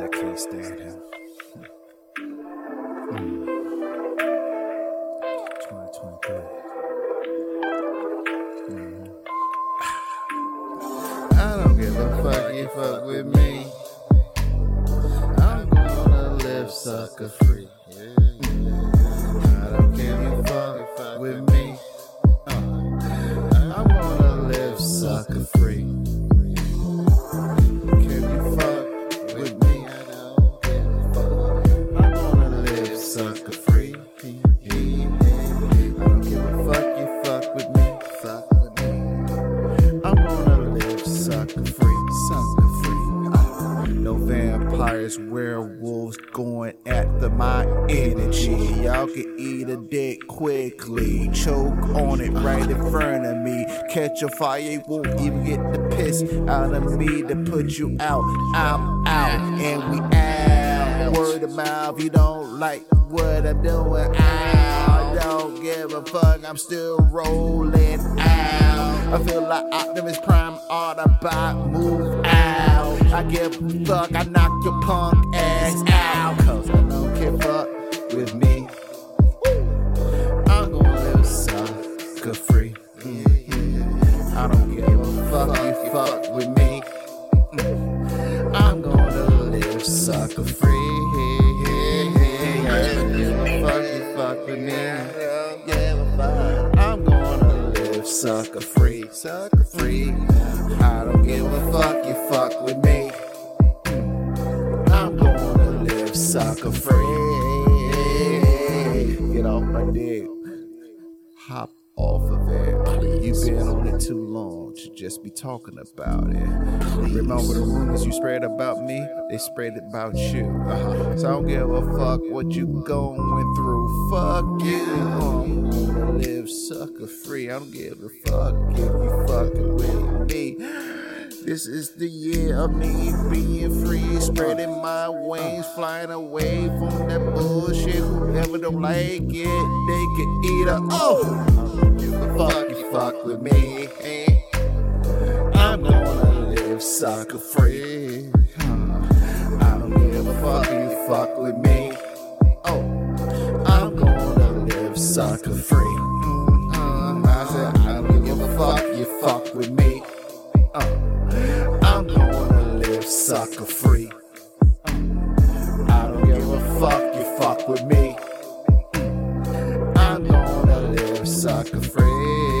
that can't stand him. No vampires, werewolves going after my energy. Y'all can eat a dick quickly, choke on it right in front of me. Catch a fire, won't even get the piss out of me to put you out. I'm out, and we out. Word of mouth, you don't like what I'm doing. I don't give a fuck, I'm still rolling out. I feel like Optimus Prime, Autobot, move out. I give a fuck, I knock your punk ass out. Cause I don't care fuck with me. I'm gonna live sucker free. I don't give a fuck, you fuck with me. I'm gonna live sucker free. I don't give a fuck, you fuck with me. I'm gonna live sucker free, sucker free. Been on it too long to just be talking about it. Remember the rumors you spread about me? They spread it about you. Uh-huh. So I don't give a fuck what you going through. Fuck you. I'm gonna live sucker free. I don't give a fuck if you fucking with me. This is the year of me being free, spreading my wings, flying away from that bullshit. Whoever don't like it, they can eat a oh. Fuck with me. I'm gonna live sucker free. I don't give a fuck you fuck with me. Oh, I'm gonna live sucker free. I said I don't give a fuck you fuck with me. Uh, I'm gonna live sucker free. I don't give a fuck you fuck with me. I'm gonna live sucker free.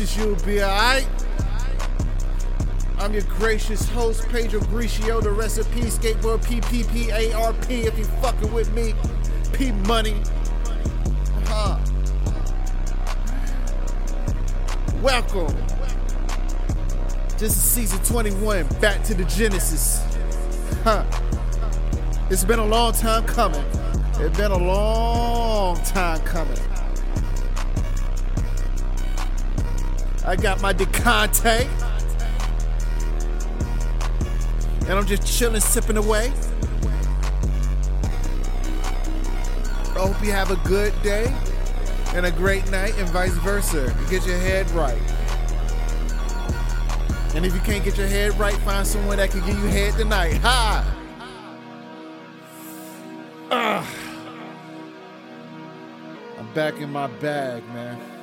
Is you, be alright? I'm your gracious host, Pedro Grigio, the recipe skateboard PPPARP. If you fucking with me, P Money. Huh. Welcome. This is season 21, back to the Genesis. Huh. It's been a long time coming. It's been a long time coming. I got my decante. And I'm just chilling, sipping away. I hope you have a good day and a great night, and vice versa. Get your head right. And if you can't get your head right, find someone that can give you head tonight. Ha! Ah. I'm back in my bag, man.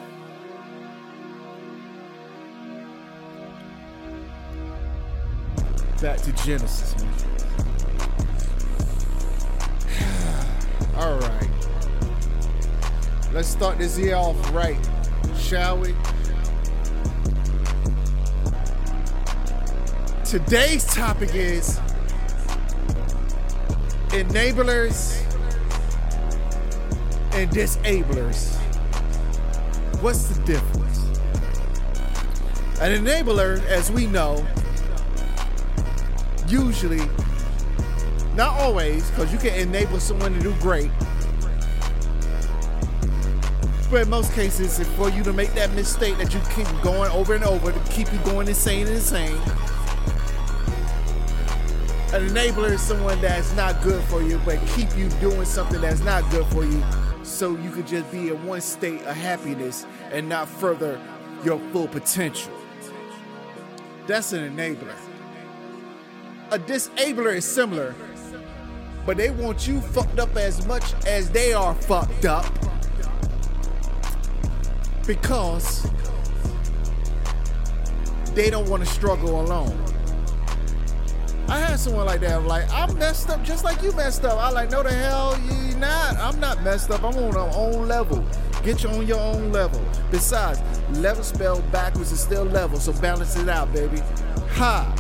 Back to Genesis, man. All right. Let's start this year off right, shall we? Today's topic is enablers and disablers. What's the difference? An enabler, as we know, usually, not always, because you can enable someone to do great. But in most cases, for you to make that mistake that you keep going over and over to keep you going insane and insane. An enabler is someone that's not good for you, but keep you doing something that's not good for you so you could just be in one state of happiness and not further your full potential. That's an enabler. A disabler is similar, but they want you fucked up as much as they are fucked up because they don't want to struggle alone. I had someone like that. I'm like, I'm messed up just like you messed up. I like, no the hell you not. I'm not messed up. I'm on my own level. Get you on your own level. Besides, level spelled backwards is still level, so balance it out, baby. Ha.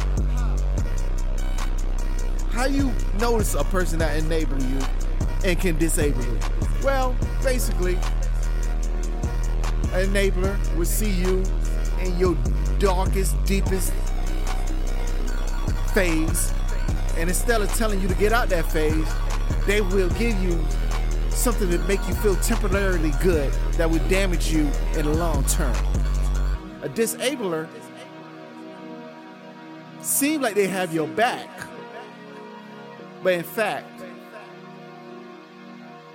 How you notice a person that enable you and can disable you? Well, basically, an enabler will see you in your darkest, deepest phase, and instead of telling you to get out that phase, they will give you something to make you feel temporarily good that would damage you in the long term. A disabler seems like they have your back, but in fact,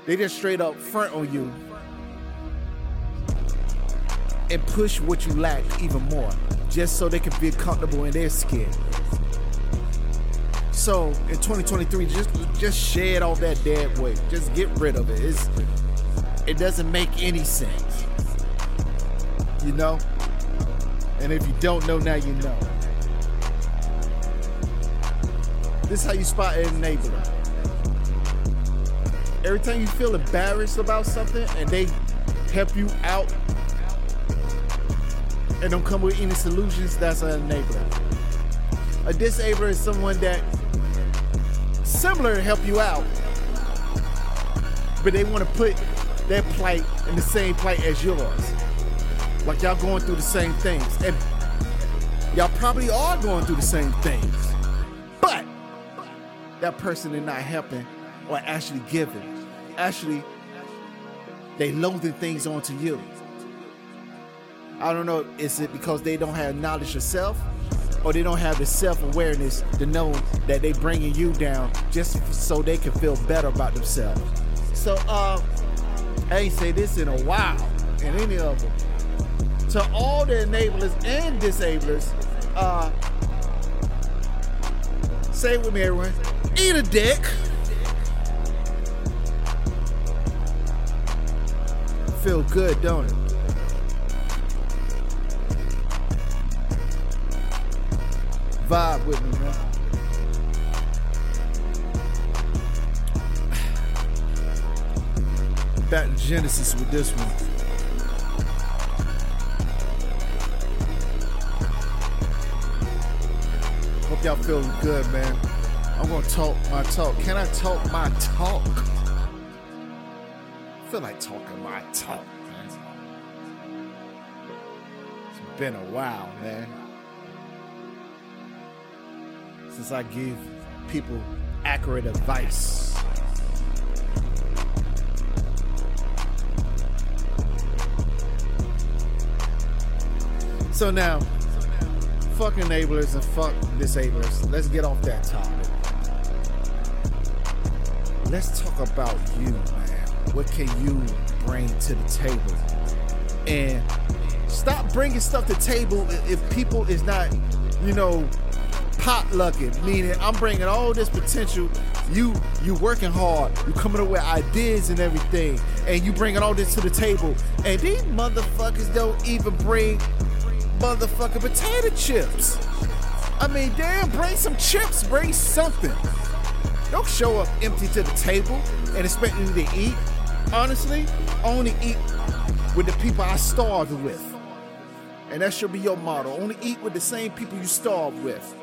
they just straight up front on you and push what you lack even more, just so they can feel comfortable in their skin. So in 2023, just just shed all that dead weight. Just get rid of it. It's it doesn't make any sense. You know? And if you don't know now, you know. This is how you spot an enabler. Every time you feel embarrassed about something and they help you out and don't come with any solutions, that's an enabler. A disabler is someone that similar to help you out, but they want to put their plight in the same plight as yours. Like y'all going through the same things. And y'all probably are going through the same things. That person is not helping or actually giving. Actually, they loading things onto you. I don't know, is it because they don't have knowledge of self? or they don't have the self-awareness to know that they bringing you down just so they can feel better about themselves. So uh, I ain't say this in a while in any of them. To all the enablers and disablers, uh, say it with me, everyone. Eat a dick. Feel good, don't it? vibe with me, man. Back to Genesis with this one. Hope y'all feeling good, man. I'm gonna talk my talk. Can I talk my talk? I feel like talking my talk, man. It's been a while, man since I give people accurate advice. So now, fuck enablers and fuck disablers. Let's get off that topic. Let's talk about you, man. What can you bring to the table? And stop bringing stuff to table if people is not, you know, potlucking, meaning I'm bringing all this potential. You you working hard, you coming up with ideas and everything, and you bringing all this to the table. And these motherfuckers don't even bring motherfucking potato chips. I mean, damn, bring some chips, bring something. Don't show up empty to the table and expect me to eat. Honestly, only eat with the people I starved with. And that should be your motto. Only eat with the same people you starve with.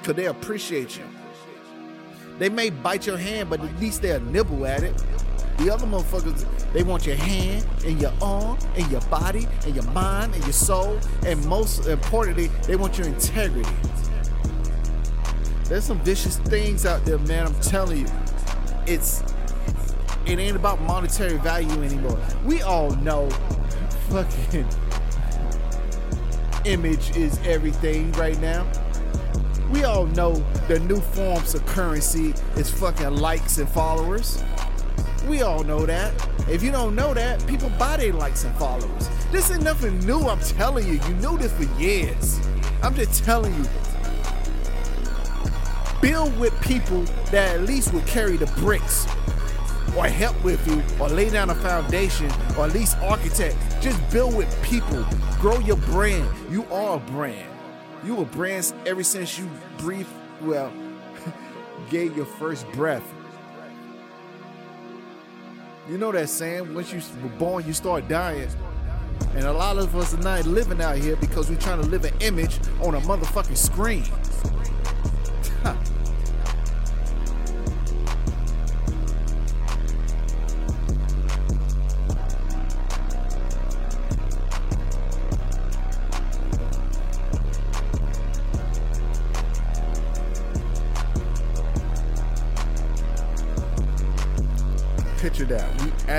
because they appreciate you. They may bite your hand, but at least they'll nibble at it. The other motherfuckers, they want your hand and your arm and your body and your mind and your soul. And most importantly, they want your integrity. There's some vicious things out there, man. I'm telling you. It's it ain't about monetary value anymore. We all know fucking image is everything right now. We all know the new forms of currency is fucking likes and followers. We all know that. If you don't know that, people buy their likes and followers. This ain't nothing new, I'm telling you. You knew this for years. I'm just telling you. Build with people that at least will carry the bricks or help with you or lay down a foundation or at least architect. Just build with people. Grow your brand. You are a brand. You a brand ever since you breathed, well, gave your first breath. You know that saying, once you were born, you start dying. And a lot of us are not living out here because we're trying to live an image on a motherfucking screen.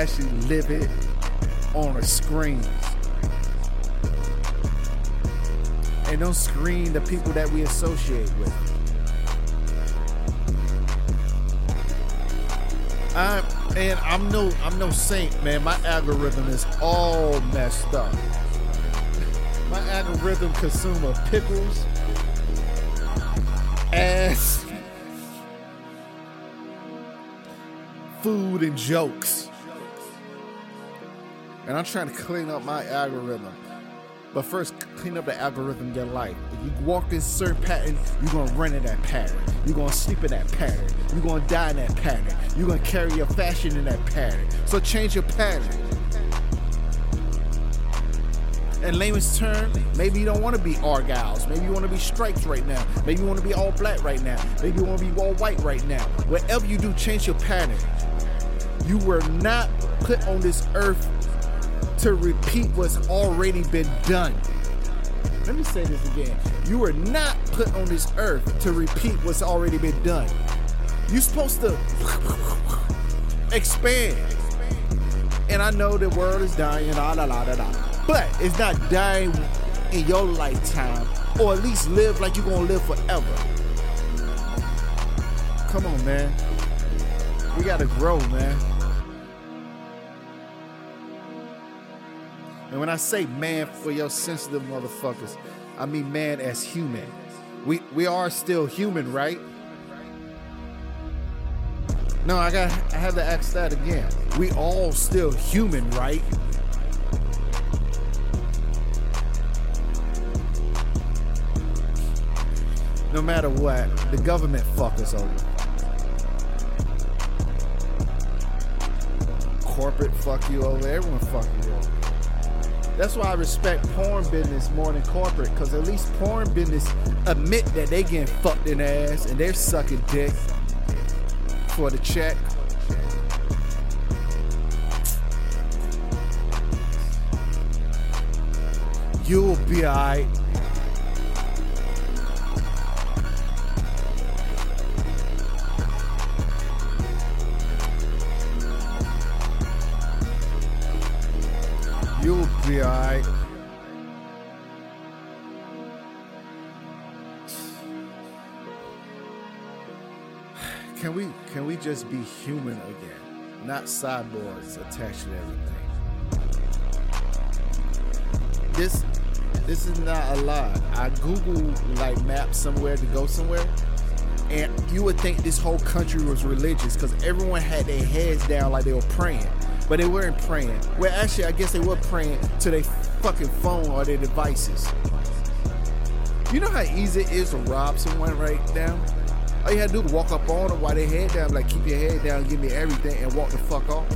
Actually live it on a screen. And don't screen the people that we associate with. I'm and I'm no I'm no saint, man. My algorithm is all messed up. My algorithm consume of pickles, ass, food, and jokes. And I'm trying to clean up my algorithm. But first, clean up the algorithm your life. If you walk in certain pattern, you're gonna run in that pattern. You're gonna sleep in that pattern. You're gonna die in that pattern. You're gonna carry your fashion in that pattern. So change your pattern. In layman's term, maybe you don't want to be Argyles. Maybe you want to be stripes right now. Maybe you want to be all black right now. Maybe you want to be all white right now. Whatever you do, change your pattern. You were not put on this earth to repeat what's already been done. Let me say this again. You were not put on this earth to repeat what's already been done. You're supposed to expand. And I know the world is dying, la la la la la. But it's not dying in your lifetime, or at least live like you're gonna live forever. Come on, man. We gotta grow, man. And when I say man for your sensitive motherfuckers, I mean man as human. We we are still human, right? No, I got I have to ask that again. We all still human, right? No matter what, the government fuck us over. Corporate fuck you over, everyone fuck you over. That's why I respect porn business more than corporate, because at least porn business admit that they getting fucked in the ass and they're sucking dick for the check. You'll be alright. Just be human again? Not cyborgs attached to everything. This this is not a lie. I Google like maps somewhere to go somewhere, and you would think this whole country was religious because everyone had their heads down like they were praying, but they weren't praying. Well, actually, I guess they were praying to their fucking phone or their devices. You know how easy it is to rob someone right now? All you had to do is walk up on them while they head down, like keep your head down, give me everything, and walk the fuck off.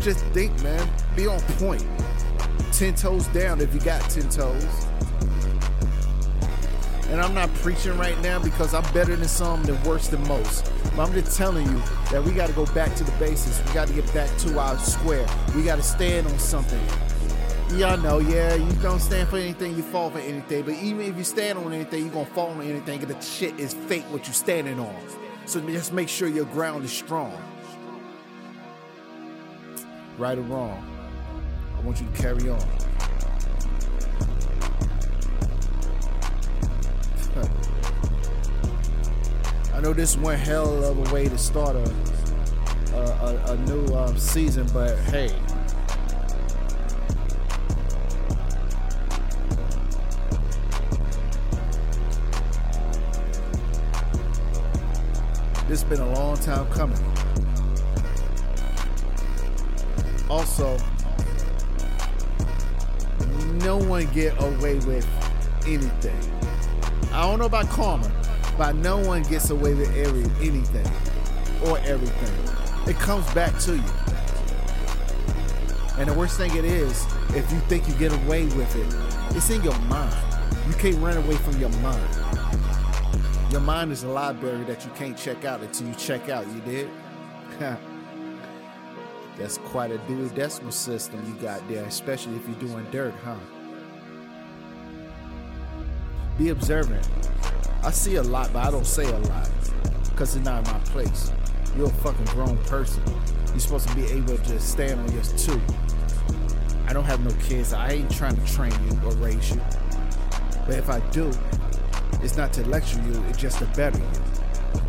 Just think, man. Be on point. Ten toes down if you got ten toes. And And I'm not preaching right now because I'm better than some and worse than most. But I'm just telling you that we got to go back to the basics. We got to get back to our square. We got to stand on something. Y'all know, yeah, you don't stand for anything, you fall for anything. But even if you stand on anything, you're to fall on anything. And the shit is fake what you're standing on. So just make sure your ground is strong. Right or wrong, I want you to carry on. I know this one hell of a way to start a a, a, a new um, season, but hey. Been a long time coming. Also, no one get away with anything. I don't know about karma, but no one gets away with every, anything or everything. It comes back to you. And the worst thing it is, if you think you get away with it, it's in your mind. You can't run away from your mind. Your mind is a library that you can't check out until you check out. You did? That's quite a Dewey Decimal System you got there, especially if you're doing dirt, huh? Be observant. I see a lot, but I don't say a lot because it's not my place. You're a fucking grown person. You're supposed to be able to stand on your two. I don't have no kids. I ain't trying to train you or raise you. But if I do, it's not to lecture you, it's just to better you.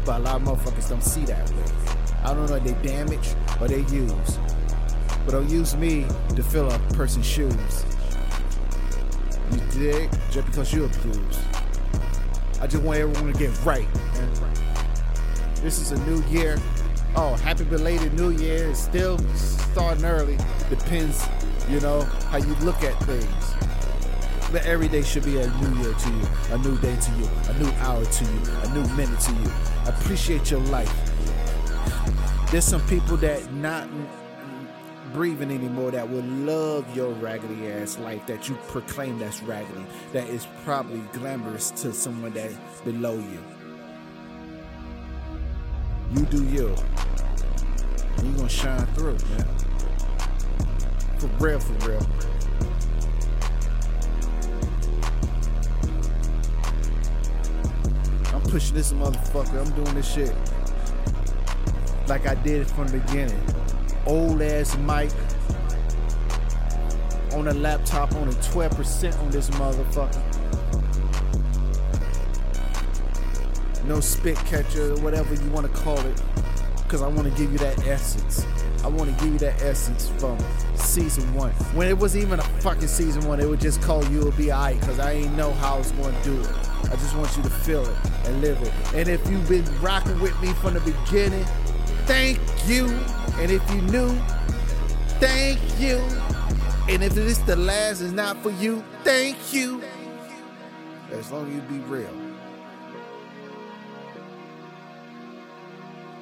But a lot of motherfuckers don't see that way. I don't know if they damage or they use. But don't use me to fill a person's shoes. You dig? Just because you abused. I just want everyone to get right. This is a new year. Oh, happy belated new year. It's still starting early. Depends, you know, how you look at things. But every day should be a new year to you, a new day to you, a new hour to you, a new minute to you. Appreciate your life. There's some people that not breathing anymore that will love your raggedy ass life that you proclaim that's raggedy, that is probably glamorous to someone that's below you. You do you. And you gonna shine through, man. For real, for real. Pushing this motherfucker. I'm doing this shit like I did it from the beginning. Old ass mic on a laptop on a 12% on this motherfucker. No spit catcher or whatever you want to call it. Because I want to give you that essence. I want to give you that essence from season one. When it wasn't even a fucking season one, it would just call you a BI because I ain't know how I was going to do it. I just want you to feel it and live it. And if you've been rocking with me from the beginning, thank you. And if you knew, thank you. And if this the last is not for you, thank you. As long as you be real.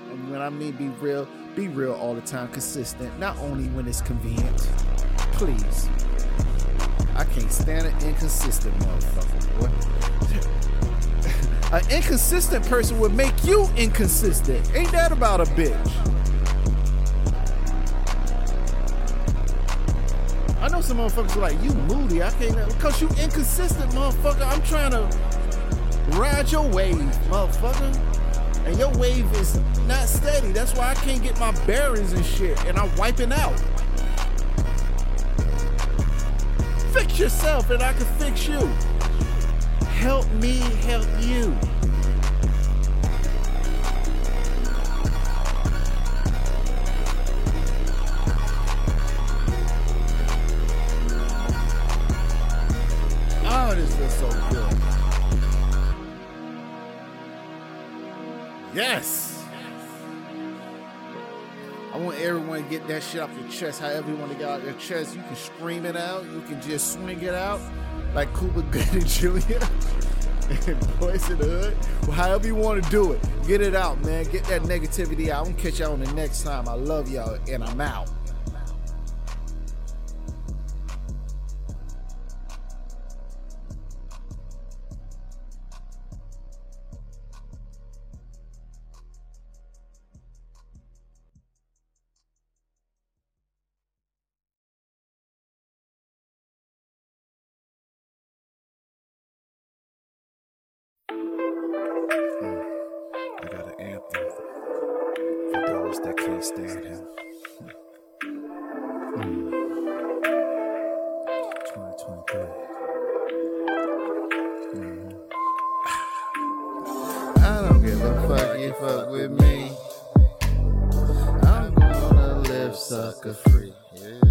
And when I mean be real, be real all the time, consistent, not only when it's convenient. Please. I can't stand an inconsistent motherfucker, boy. An inconsistent person would make you inconsistent. Ain't that about a bitch? I know some motherfuckers are like, you moody. I can't, because you inconsistent, motherfucker. I'm trying to ride your wave, motherfucker. And your wave is not steady. That's why I can't get my bearings and shit. And I'm wiping out. Fix yourself and I can fix you. Help me help you. Oh, this feels so good. Yes. I want everyone to get that shit off your chest. However you want to get out your chest, you can scream it out. You can just swing it out like Cuba Gooding Jr. and Boys in the Hood. Well, however you want to do it, get it out, man. Get that negativity out. I'm catch y'all on the next time. I love y'all, and I'm out. That can't stand him. Mm. 2023. Mhm. I don't give a fuck you fuck with me. I'm gonna live sucker free. I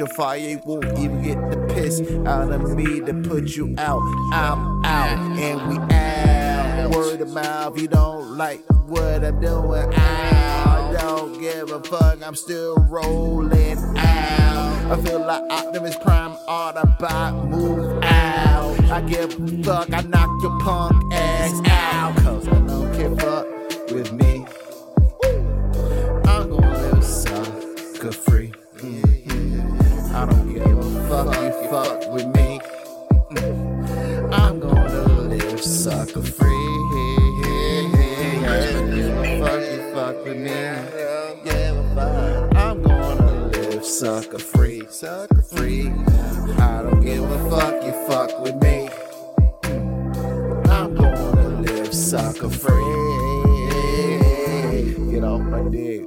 A fire, won't even get the piss out of me to put you out. I'm out, and we out. Word of mouth, you don't like what I'm doing. I don't give a fuck, I'm still rolling out. I feel like Optimus Prime, Autobot, move out. I give a fuck, I knock your punk ass out. Cause I don't care fuck with me. I don't give a fuck, you fuck with me. I'm gonna live sucker free. I don't give a Fuck you, fuck with me. I'm gonna live sucker free, sucker free. I don't give a fuck, you fuck with me. I'm gonna live sucker free. Get off my dick.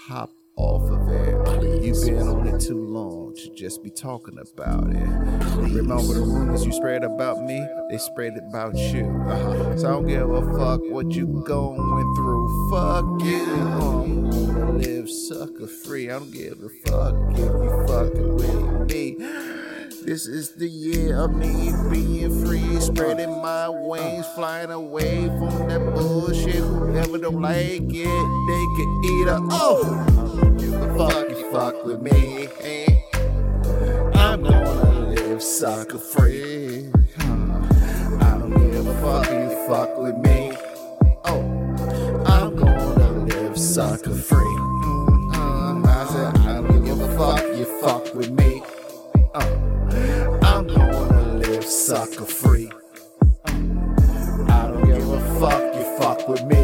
Hop off of it. You've been on it too long to just be talking about it. Remember the rumors you spread about me? They spread about you. Uh-huh. So I don't give a fuck what you going through. Fuck you. I'm gonna live sucker free. I don't give a fuck if you fucking with me. This is the year of me being free, spreading my wings, flying away from that bullshit. Whoever don't like it, they can eat a oh. A fuck you fuck with me. I'm gonna live sucker free. I don't give a fuck you fuck with me. Oh, I'm gonna live sucker free. I said I don't give a fuck you fuck with me. Uh, I'm gonna live sucker free. I don't give a fuck you fuck with me.